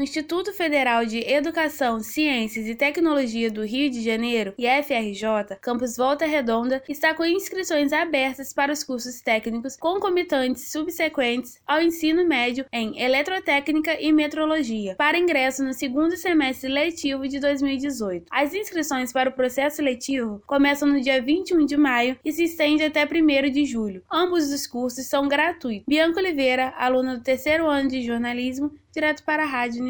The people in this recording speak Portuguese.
O Instituto Federal de Educação, Ciências e Tecnologia do Rio de Janeiro, IFRJ, campus Volta Redonda, está com inscrições abertas para os cursos técnicos concomitantes subsequentes ao ensino médio em Eletrotécnica e Metrologia, para ingresso no segundo semestre letivo de 2018. As inscrições para o processo letivo começam no dia 21 de maio e se estende até 1 de julho. Ambos os cursos são gratuitos. Bianca Oliveira, aluna do terceiro ano de jornalismo, direto para a Rádio